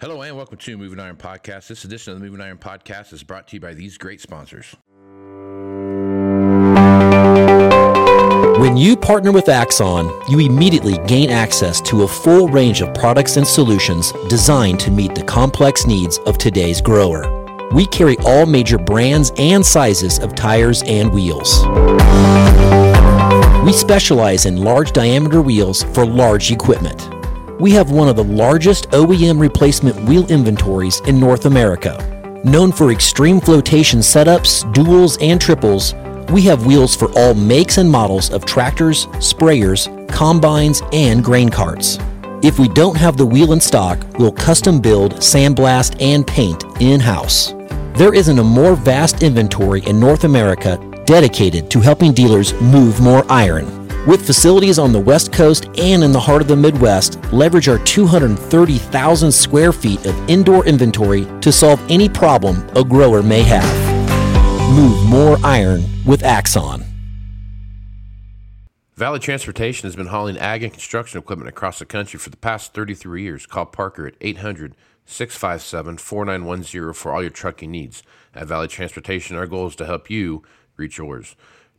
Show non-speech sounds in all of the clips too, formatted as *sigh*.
Hello and welcome to Moving Iron Podcast. This edition of the Moving Iron Podcast is brought to you by these great sponsors. When you partner with Axon, you immediately gain access to a full range of products and solutions designed to meet the complex needs of today's grower. We carry all major brands and sizes of tires and wheels. We specialize in large diameter wheels for large equipment. We have one of the largest OEM replacement wheel inventories in North America. Known for extreme flotation setups, duals, and triples, we have wheels for all makes and models of tractors, sprayers, combines, and grain carts. If we don't have the wheel in stock, we'll custom build, sandblast, and paint in house. There isn't a more vast inventory in North America dedicated to helping dealers move more iron. With facilities on the West Coast and in the heart of the Midwest, leverage our 230,000 square feet of indoor inventory to solve any problem a grower may have. Move more iron with Axon. Valley Transportation has been hauling ag and construction equipment across the country for the past 33 years. Call Parker at 800 657 4910 for all your trucking needs. At Valley Transportation, our goal is to help you reach yours.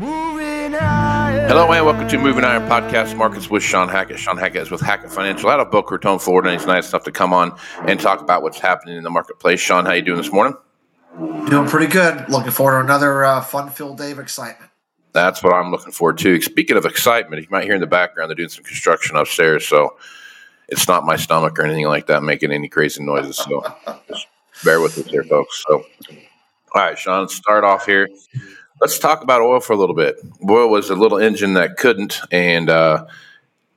Hello and welcome to Moving Iron Podcast. Markets with Shawn Hackett. Shawn Hackett is with Hackett Financial out of Boca Raton, Florida, and he's nice enough to come on and talk about what's happening in the marketplace. Shawn, how you doing this morning? Doing pretty good. Looking forward to another uh, fun-filled day of excitement. That's what I'm looking forward to. Speaking of excitement, you might hear in the background they're doing some construction upstairs, so it's not my stomach or anything like that making any crazy noises. So *laughs* just bear with us here, folks. So, all right, Shawn, start off here. Let's talk about oil for a little bit. Oil was a little engine that couldn't, and uh,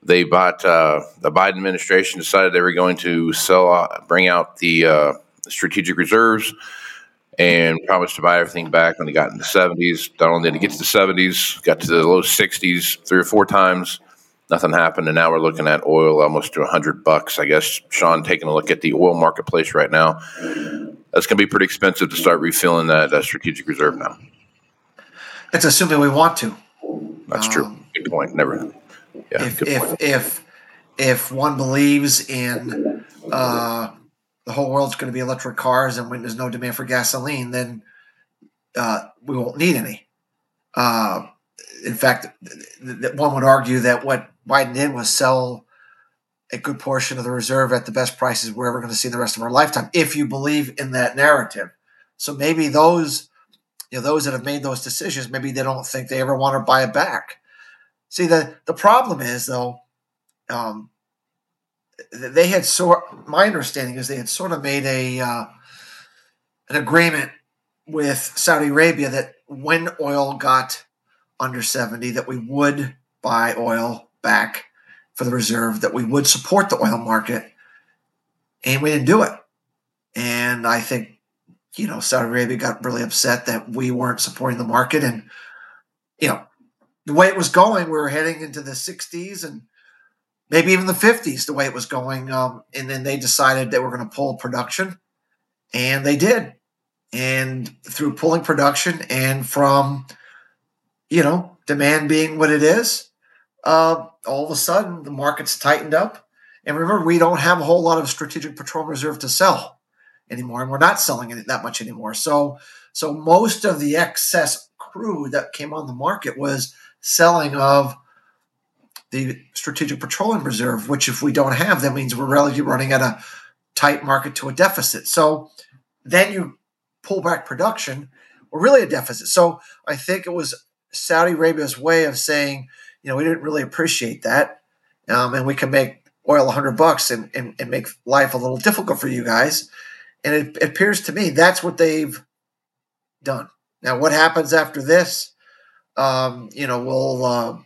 they bought uh, the Biden administration decided they were going to sell, uh, bring out the uh, strategic reserves and promised to buy everything back when they got in the 70s. Not only did it get to the 70s, got to the low 60s three or four times. Nothing happened, and now we're looking at oil almost to 100 bucks. I guess Shawn taking a look at the oil marketplace right now. That's going to be pretty expensive to start refilling that, that strategic reserve now. It's assuming we want to. That's true. Um, Good point. Never. Yeah. if if if if one believes in uh, the whole world's going to be electric cars and when there's no demand for gasoline, then uh, we won't need any. Uh, in fact, th- th- one would argue that what Biden did was sell a good portion of the reserve at the best prices we're ever going to see in the rest of our lifetime, if you believe in that narrative. So maybe those, you know, those that have made those decisions, maybe they don't think they ever want to buy it back. See, the the problem is though, um, they had sort. My understanding is they had sort of made a uh, an agreement with Saudi Arabia that when oil got under seventy, that we would buy oil back for the reserve, that we would support the oil market, and we didn't do it. And I think you know Saudi Arabia got really upset that we weren't supporting the market, and you know the way it was going, we were heading into the 60s and maybe even the 50s, the way it was going. Um, and then they decided they were going to pull production, and they did. And through pulling production and from, you know, demand being what it is, uh, all of a sudden the market's tightened up. And remember, we don't have a whole lot of strategic petroleum reserve to sell anymore, and we're not selling it that much anymore. So, so most of the excess crude that came on the market was selling of the Strategic Petroleum Reserve, which if we don't have, that means we're really running at a tight market to a deficit. So then you pull back production, we're really a deficit. So I think it was Saudi Arabia's way of saying, you know, we didn't really appreciate that, um, and we can make oil 100 bucks and, and, and make life a little difficult for you guys. And it, it appears to me that's what they've done. Now, what happens after this? Um, you know, will uh,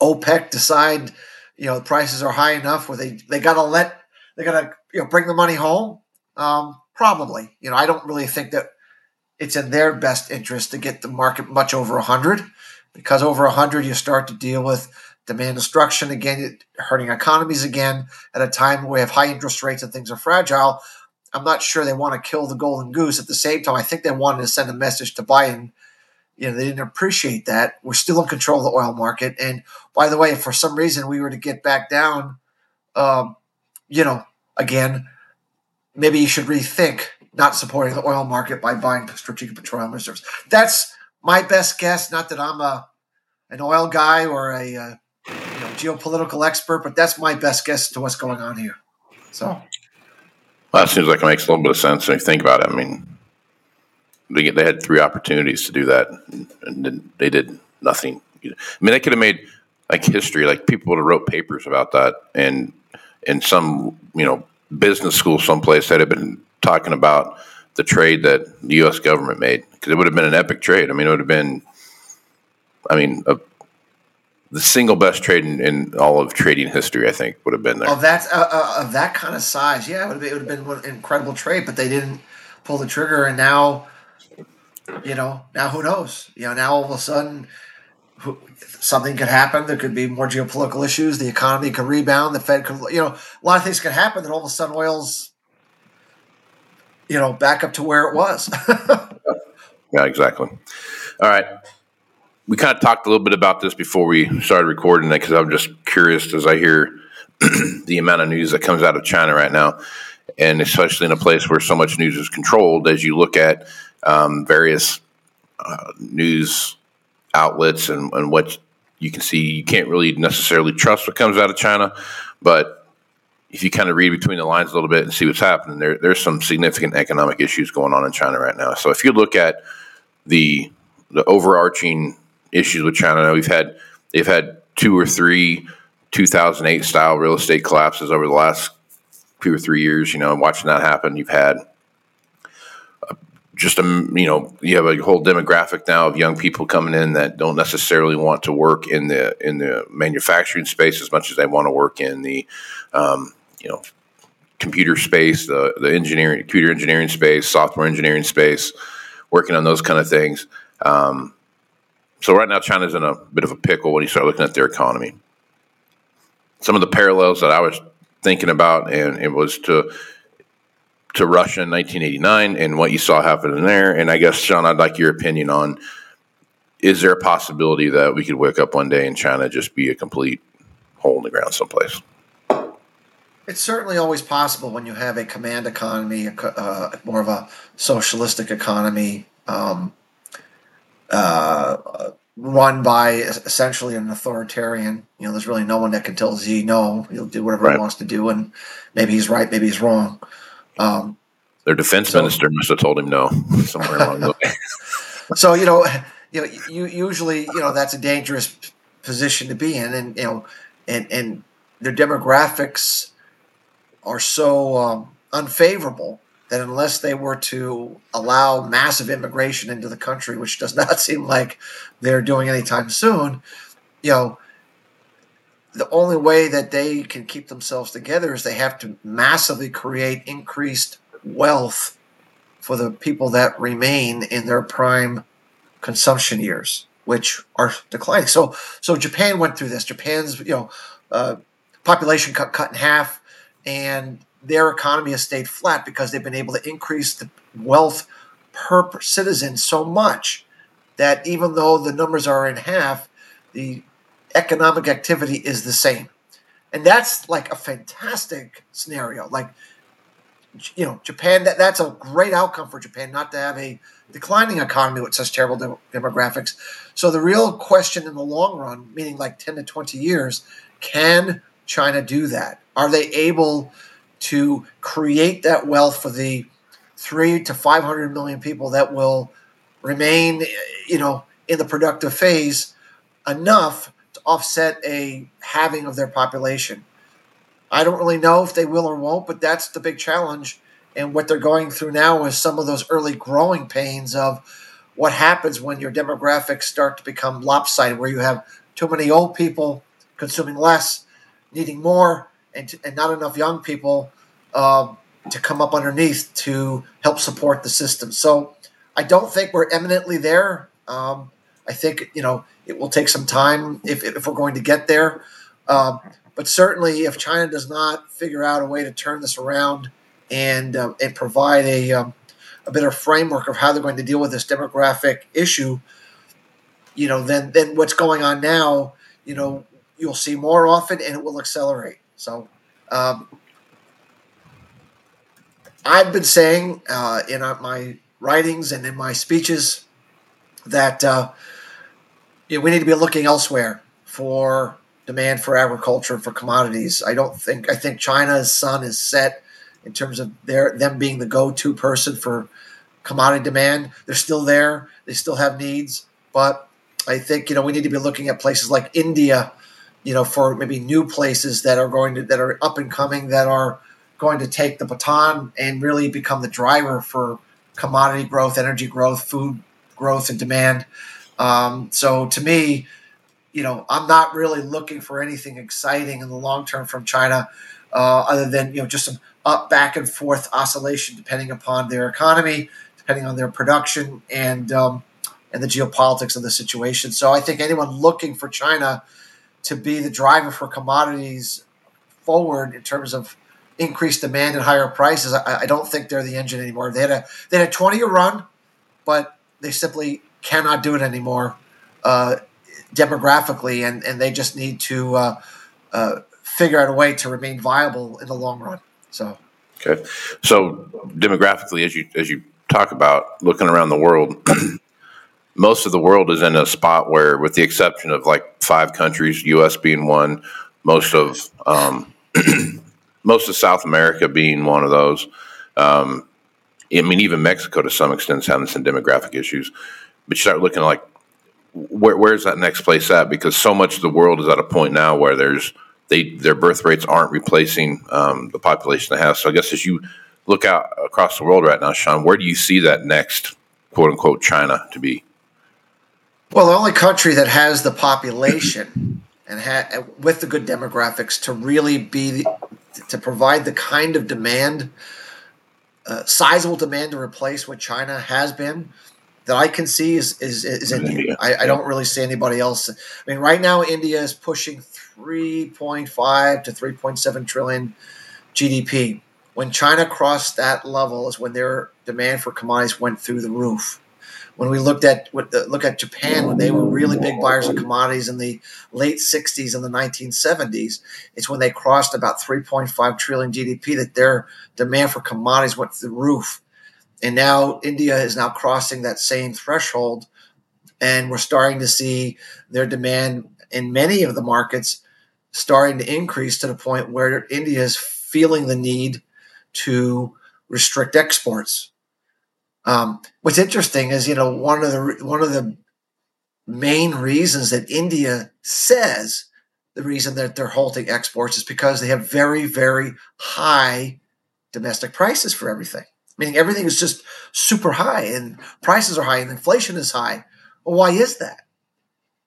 OPEC decide, you know, the prices are high enough where they, they got to let, they got to, you know, bring the money home? Um, probably. You know, I don't really think that it's in their best interest to get the market much over 100 because over 100 you start to deal with demand destruction again, hurting economies again at a time where we have high interest rates and things are fragile. I'm not sure they want to kill the golden goose. At the same time, I think they wanted to send a message to Biden. You know, they didn't appreciate that. We're still in control of the oil market. And by the way, if for some reason we were to get back down, um, you know, again, maybe you should rethink not supporting the oil market by buying strategic petroleum reserves. That's my best guess. Not that I'm a an oil guy or a, uh, you know, geopolitical expert, but that's my best guess to what's going on here. So, well, that seems like it makes a little bit of sense when you think about it. I mean, they they had three opportunities to do that, and they did nothing. I mean, they could have made like history. Like people would have wrote papers about that, and in some you know business school someplace that had been talking about the trade that the U.S. government made because it would have been an epic trade. I mean, it would have been, I mean, a, the single best trade in, in, all of trading history. I think would have been there. Of that uh, uh, of that kind of size, yeah, it would have been, it would have been an incredible trade, but they didn't pull the trigger, and now, you know, now who knows? You know, now all of a sudden. Who, something could happen. There could be more geopolitical issues. The economy could rebound. The Fed could, you know, a lot of things could happen. That all of a sudden, oil's you know, back up to where it was. *laughs* yeah, exactly. All right. We kind of talked a little bit about this before we started recording it because I'm just curious as I hear *clears throat* the amount of news that comes out of China right now, and especially in a place where so much news is controlled. As you look at um, various uh, news outlets and, and what you can see, you can't really necessarily trust what comes out of China, but if you kind of read between the lines a little bit and see what's happening, there there's some significant economic issues going on in China right now. So if you look at the the overarching issues with China, we've had they've had two or three 2008 style real estate collapses over the last two or three years. You know, watching that happen, you've had uh, just a you know you have a whole demographic now of young people coming in that don't necessarily want to work in the in the manufacturing space as much as they want to work in the um, you know computer space, the the engineering, computer engineering space, software engineering space, working on those kind of things. Um, so right now, China's in a bit of a pickle when you start looking at their economy. Some of the parallels that I was thinking about, and it was to to Russia in 1989 and what you saw happening there. And I guess, Shawn, I'd like your opinion on: is there a possibility that we could wake up one day and China just be a complete hole in the ground someplace? It's certainly always possible when you have a command economy, uh, more of a socialistic economy, um, uh, run by essentially an authoritarian. You know, there's really no one that can tell Xi no. He'll do whatever right. he wants to do, and maybe he's right, maybe he's wrong. Um, Their defense so, minister must have told him no *laughs* somewhere along the way. *laughs* so you know, you know, you, usually you know that's a dangerous position to be in, and you know, and and their demographics are so um, unfavorable that unless they were to allow massive immigration into the country, which does *laughs* not seem like they're doing anytime soon, you know, the only way that they can keep themselves together is they have to massively create increased wealth for the people that remain in their prime consumption years, which are declining. So, so Japan went through this. Japan's you know uh, population cut cut in half and their economy has stayed flat because they've been able to increase the wealth per citizen so much that even though the numbers are in half, the economic activity is the same. And that's like a fantastic scenario. Like you know, Japan, that, that's a great outcome for Japan not to have a declining economy with such terrible de- demographics. So the real question in the long run, meaning like 10 to 20 years, can China do that? Are they able to create that wealth for the three to 500 million people that will remain, you know, in the productive phase enough to offset a halving of their population? I don't really know if they will or won't, but that's the big challenge. And what they're going through now is some of those early growing pains of what happens when your demographics start to become lopsided, where you have too many old people consuming less, needing more, and, and not enough young people um, to come up underneath to help support the system. So I don't think we're eminently there. Um, I think you know it will take some time if, if we're going to get there. Um, but certainly, if China does not figure out a way to turn this around and uh, and provide a um, a better framework of how they're going to deal with this demographic issue, you know, then then what's going on now, you know, you'll see more often, and it will accelerate. So. Um, I've been saying uh, in my writings and in my speeches that uh, you know, we need to be looking elsewhere for demand for agriculture and for commodities. I don't think I think China's sun is set in terms of their them being the go-to person for commodity demand. They're still there. They still have needs, but I think you know we need to be looking at places like India, you know, for maybe new places that are going to that are up and coming that are going to take the baton and really become the driver for commodity growth, energy growth, food growth, and demand. Um, so to me, you know, I'm not really looking for anything exciting in the long term from China, uh, other than you know just some up back and forth oscillation depending upon their economy, depending on their production, and um, and the geopolitics of the situation. So I think anyone looking for China to be the driver for commodities forward in terms of increased demand and higher prices, I, I don't think they're the engine anymore. They had a they had a 20 year run, but they simply cannot do it anymore. Uh, demographically, and, and they just need to uh, uh, figure out a way to remain viable in the long run. So, okay, so demographically, as you as you talk about looking around the world, *clears throat* most of the world is in a spot where, with the exception of like five countries, U.S. being one, most of um, *clears throat* most of South America being one of those. Um, I mean, even Mexico to some extent is having some demographic issues. But you start looking like where, where's that next place at? Because so much of the world is at a point now where there's they their birth rates aren't replacing um, the population they have. So I guess as you look out across the world right now, Shawn, where do you see that next quote unquote China to be? Well, the only country that has the population *clears throat* and ha- with the good demographics to really be to provide the kind of demand, uh, sizable demand to replace what China has been that I can see is is, is India. India. I, I, don't really see anybody else. I mean, right now India is pushing 3.5 to 3.7 trillion GDP. When China crossed that level is when their demand for commodities went through the roof. When we looked at look at Japan when they were really big buyers of commodities in the late 60s and the 1970s, it's when they crossed about 3.5 trillion GDP that their demand for commodities went through the roof and now India is now crossing that same threshold. And we're starting to see their demand in many of the markets starting to increase to the point where India is feeling the need to restrict exports. Um, what's interesting is, you know, one of the one of the main reasons that India says the reason that they're halting exports is because they have very, very high domestic prices for everything meaning everything is just super high and prices are high and inflation is high. Well, why is that?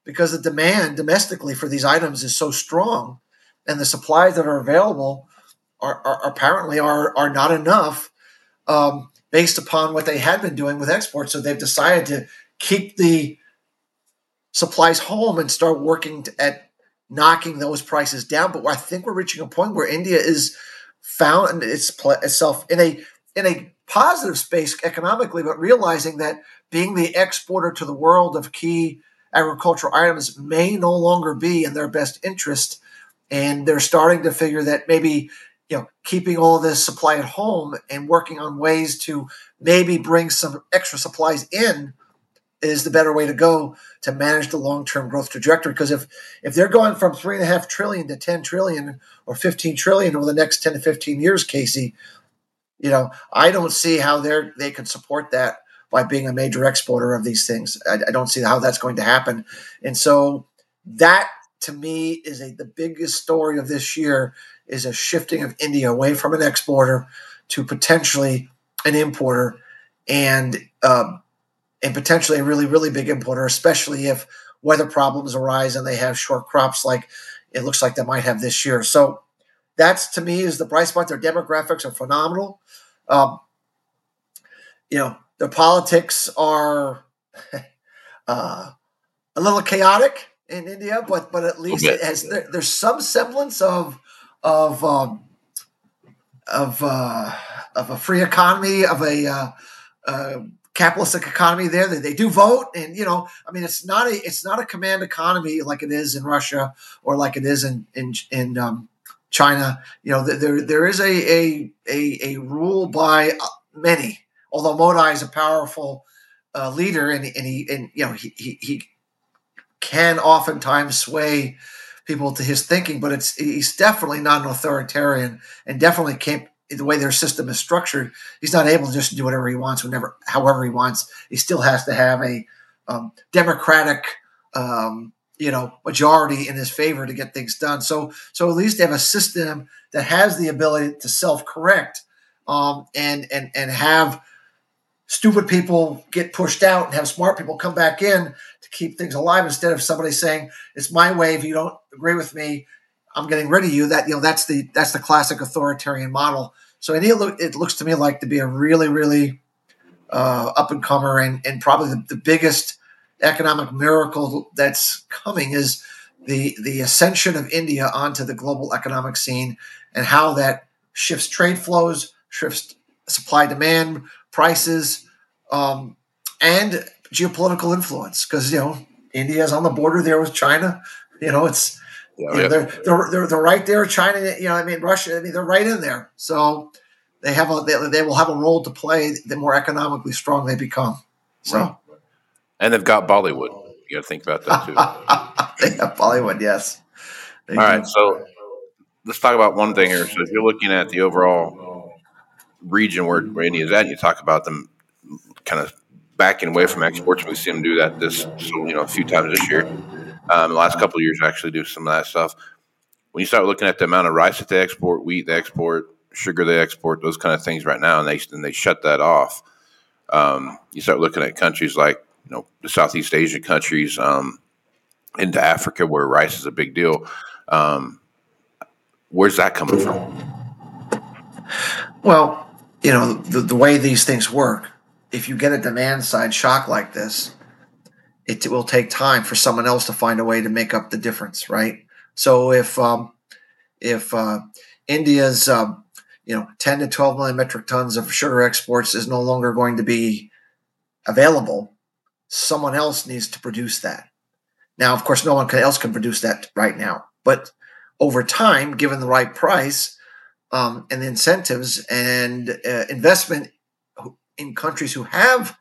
Because the demand domestically for these items is so strong and the supplies that are available are, are apparently are, are not enough um, based upon what they had been doing with exports. So they've decided to keep the supplies home and start working at knocking those prices down. But I think we're reaching a point where India is found itself in a in a positive space economically, but realizing that being the exporter to the world of key agricultural items may no longer be in their best interest. And they're starting to figure that maybe you know, keeping all this supply at home and working on ways to maybe bring some extra supplies in is the better way to go to manage the long-term growth trajectory. Because if if they're going from three and a half trillion to ten trillion or fifteen trillion over the next ten to fifteen years, Casey, you know, I don't see how they're they can support that by being a major exporter of these things. I, I don't see how that's going to happen. And so that to me is a the biggest story of this year is a shifting of India away from an exporter to potentially an importer and um, and potentially a really really big importer, especially if weather problems arise and they have short crops like it looks like they might have this year. So that's to me is the bright spot. Their demographics are phenomenal. Um, you know, their politics are *laughs* uh, a little chaotic in India, but but at least it has there, there's some semblance of of um, of uh, of a free economy of a uh, uh, capitalistic economy there. They, they do vote, and you know, I mean, it's not a it's not a command economy like it is in Russia or like it is in in in um, China. You know, there there is a a a, a rule by uh, many. Although Modi is a powerful uh, leader, and, and he and you know he, he he can oftentimes sway people to his thinking, but it's he's definitely not an authoritarian, and definitely can't the way their system is structured. He's not able to just do whatever he wants, whenever, however he wants. He still has to have a um, democratic, um, you know, majority in his favor to get things done. So, so at least they have a system that has the ability to self-correct um, and and and have stupid people get pushed out and have smart people come back in to keep things alive instead of somebody saying it's my way. If you don't agree with me i'm getting rid of you. That you know that's the that's the classic authoritarian model. So it, looks to me like to be a really really uh, up and comer and, and probably the, the biggest economic miracle that's coming is the the ascension of india onto the global economic scene and how that shifts trade flows shifts supply demand prices, um, and geopolitical influence. Because you know India is on the border there with China. You know it's yeah, you know, they're, they're, they're they're right there. China, you know, I mean Russia. I mean they're right in there. So they have a they, they will have a role to play. The more economically strong they become. So. Right. And they've got Bollywood. You got to think about that too. *laughs* they have Bollywood, yes. They All do. right, so let's talk about one thing here. So if you're looking at the overall region where, where India is at, and you talk about them kind of backing away from exports. We see them do that this, you know, a few times this year. Um, the last couple of years, actually do some of that stuff. When you start looking at the amount of rice that they export, wheat they export, sugar they export, those kind of things right now, and they and they shut that off. Um, you start looking at countries like you know the Southeast Asian countries um, into Africa, where rice is a big deal. Um, where's that coming from? Well, you know, the, the way these things work, if you get a demand side shock like this, it will take time for someone else to find a way to make up the difference, right? So if um, if uh, India's um, you know 10 to 12 million metric tons of sugar exports is no longer going to be available, someone else needs to produce that. Now, of course, no one else can produce that right now, but over time, given the right price, um, and incentives and uh, investment in countries who have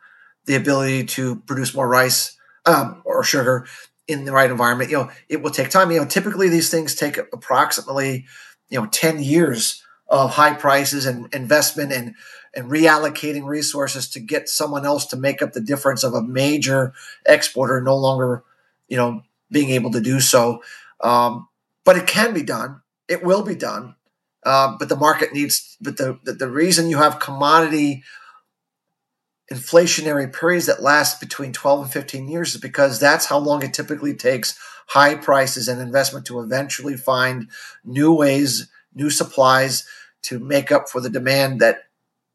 the ability to produce more rice um, or sugar in the right environment, you know, it will take time. You know, typically these things take approximately, you know, 10 years of high prices and investment and and reallocating resources to get someone else to make up the difference of a major exporter no longer, you know, being able to do so. Um, but it can be done. It will be done. Uh, but the market needs, but the, the, the reason you have commodity inflationary periods that last between 12 and 15 years is because that's how long it typically takes high prices and investment to eventually find new ways, new supplies to make up for the demand that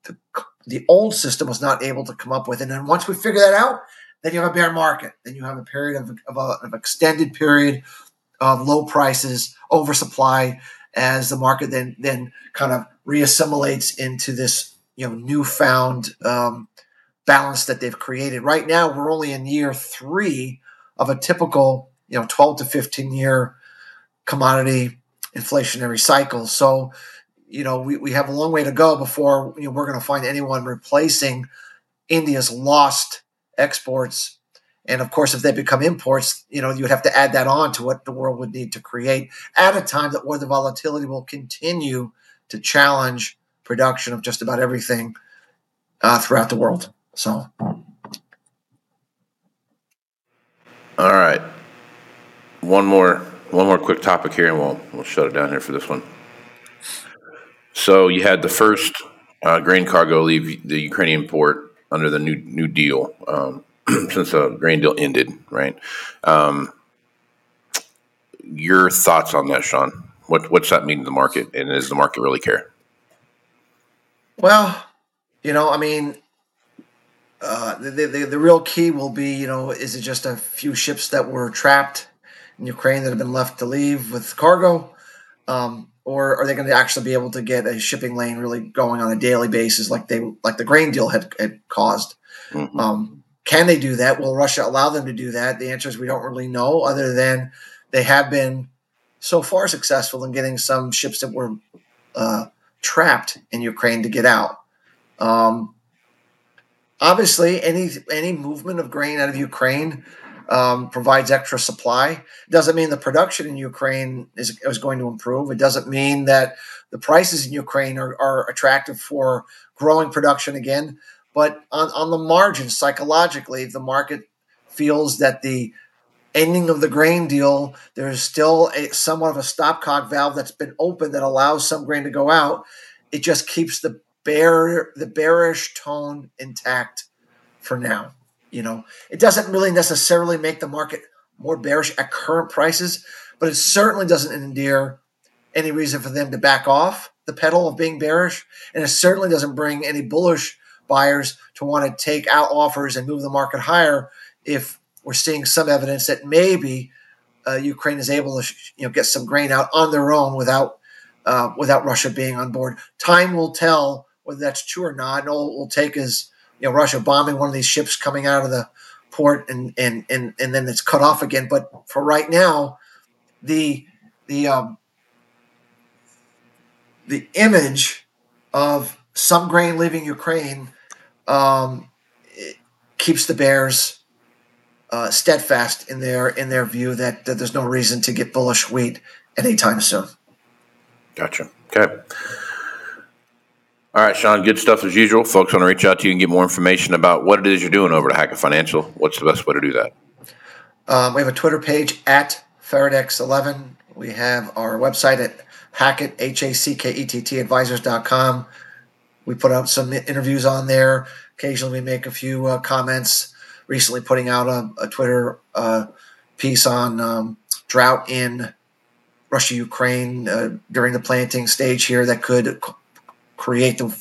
the, the old system was not able to come up with. And then once we figure that out, then you have a bear market. Then you have a period of, of, a, of extended period of low prices, oversupply, as the market then then kind of reassimilates into this you know newfound um, balance that they've created. Right now, we're only in year three of a typical you know 12 to 15 year commodity inflationary cycle. So you know, we, we have a long way to go before you know, we're going to find anyone replacing India's lost exports. And of course, if they become imports, you know, you would have to add that on to what the world would need to create at a time that where the volatility will continue to challenge production of just about everything uh, throughout the world. So, All right. One more, one more quick topic here, and we'll we'll shut it down here for this one. So you had the first uh, grain cargo leave the Ukrainian port under the new new deal um, *clears throat* since the grain deal ended, right? Um, your thoughts on that, Shawn? What what's that mean to the market, and does the market really care? well, you know, I mean, uh, the, the, the real key will be, you know, is it just a few ships that were trapped in Ukraine that have been left to leave with cargo? Um, or are they going to actually be able to get a shipping lane really going on a daily basis like they like the grain deal had, had caused? Mhm. Um, can they do that? Will Russia allow them to do that? The answer is we don't really know, other than they have been so far successful in getting some ships that were uh, trapped in Ukraine to get out. Um, obviously, any any movement of grain out of Ukraine um, provides extra supply. Doesn't mean the production in Ukraine is, is going to improve. It doesn't mean that the prices in Ukraine are, are attractive for growing production again. But on, on the margin, psychologically, the market feels that the ending of the grain deal, there's still a somewhat of a stopcock valve that's been open that allows some grain to go out. It just keeps the bear the bearish tone intact for now. You know, it doesn't really necessarily make the market more bearish at current prices, but it certainly doesn't endear any reason for them to back off the pedal of being bearish, and it certainly doesn't bring any bullish buyers to want to take out offers and move the market higher if we're seeing some evidence that maybe uh, Ukraine is able to you know get some grain out on their own without uh, without Russia being on board. Time will tell whether that's true or not. And all it will take is you know Russia bombing one of these ships coming out of the port and and and and then it's cut off again. But for right now, the the um, the image of some grain leaving Ukraine um, keeps the bears uh, steadfast in their in their view that, that there's no reason to get bullish wheat anytime soon. Gotcha. Okay. All right, Shawn, good stuff as usual. Folks want to reach out to you and get more information about what it is you're doing over at Hackett Financial. What's the best way to do that? Um, we have a Twitter page at Faradex11. We have our website at Hackett, H A C K E T T advisors.com. We put out some interviews on there. Occasionally, we make a few uh, comments. Recently, putting out a, a Twitter uh, piece on um, drought in Russia, Ukraine uh, during the planting stage here that could c- create the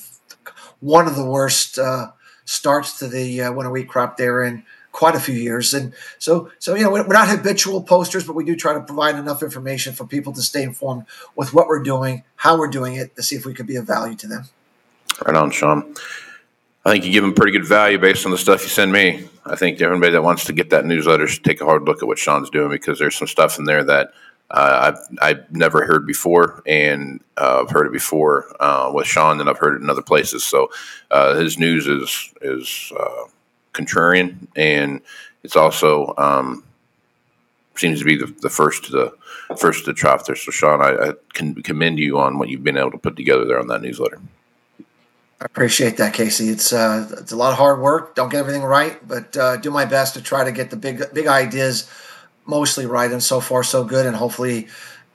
one of the worst uh, starts to the uh, winter wheat crop there in quite a few years. And so, so you know, we're not habitual posters, but we do try to provide enough information for people to stay informed with what we're doing, how we're doing it, to see if we could be of value to them. Right on, Shawn. I think you give them pretty good value based on the stuff you send me. I think everybody that wants to get that newsletter should take a hard look at what Shawn's doing because there's some stuff in there that uh, I've, I've never heard before, and uh, I've heard it before uh, with Shawn, and I've heard it in other places. So uh, his news is is uh, contrarian, and it's also um, seems to be the, the first to the first to the trough there. So Shawn, I, I can commend you on what you've been able to put together there on that newsletter. I appreciate that, Casey. It's uh, it's a lot of hard work. Don't get everything right, but uh, do my best to try to get the big big ideas mostly right, and so far so good. And hopefully,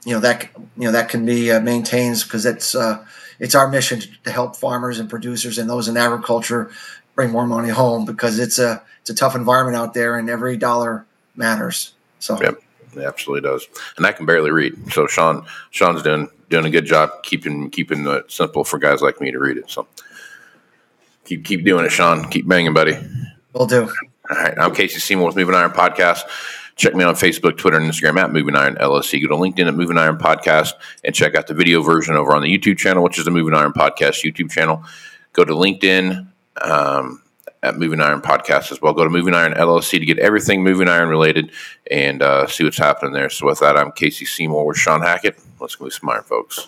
you know that you know that can be uh, maintained because it's uh, it's our mission to help farmers and producers and those in agriculture bring more money home because it's a it's a tough environment out there, and every dollar matters. So. Yep. It absolutely does, and I can barely read. So Shawn, Shawn's doing doing a good job keeping keeping it simple for guys like me to read it. So keep keep doing it, Shawn. Keep banging, buddy. Will do. All right, I'm Casey Seymour with Moving Iron Podcast. Check me on Facebook, Twitter, and Instagram at Moving Iron LLC. Go to LinkedIn at Moving Iron Podcast and check out the video version over on the YouTube channel, which is the Moving Iron Podcast YouTube channel. Go to LinkedIn um, at Moving Iron Podcast as well. Go to Moving Iron LLC to get everything Moving Iron related and uh, see what's happening there. So with that, I'm Casey Seymour with Shawn Hackett. Let's move some iron, folks.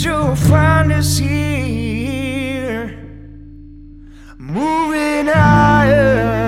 that you'll find us here, moving higher.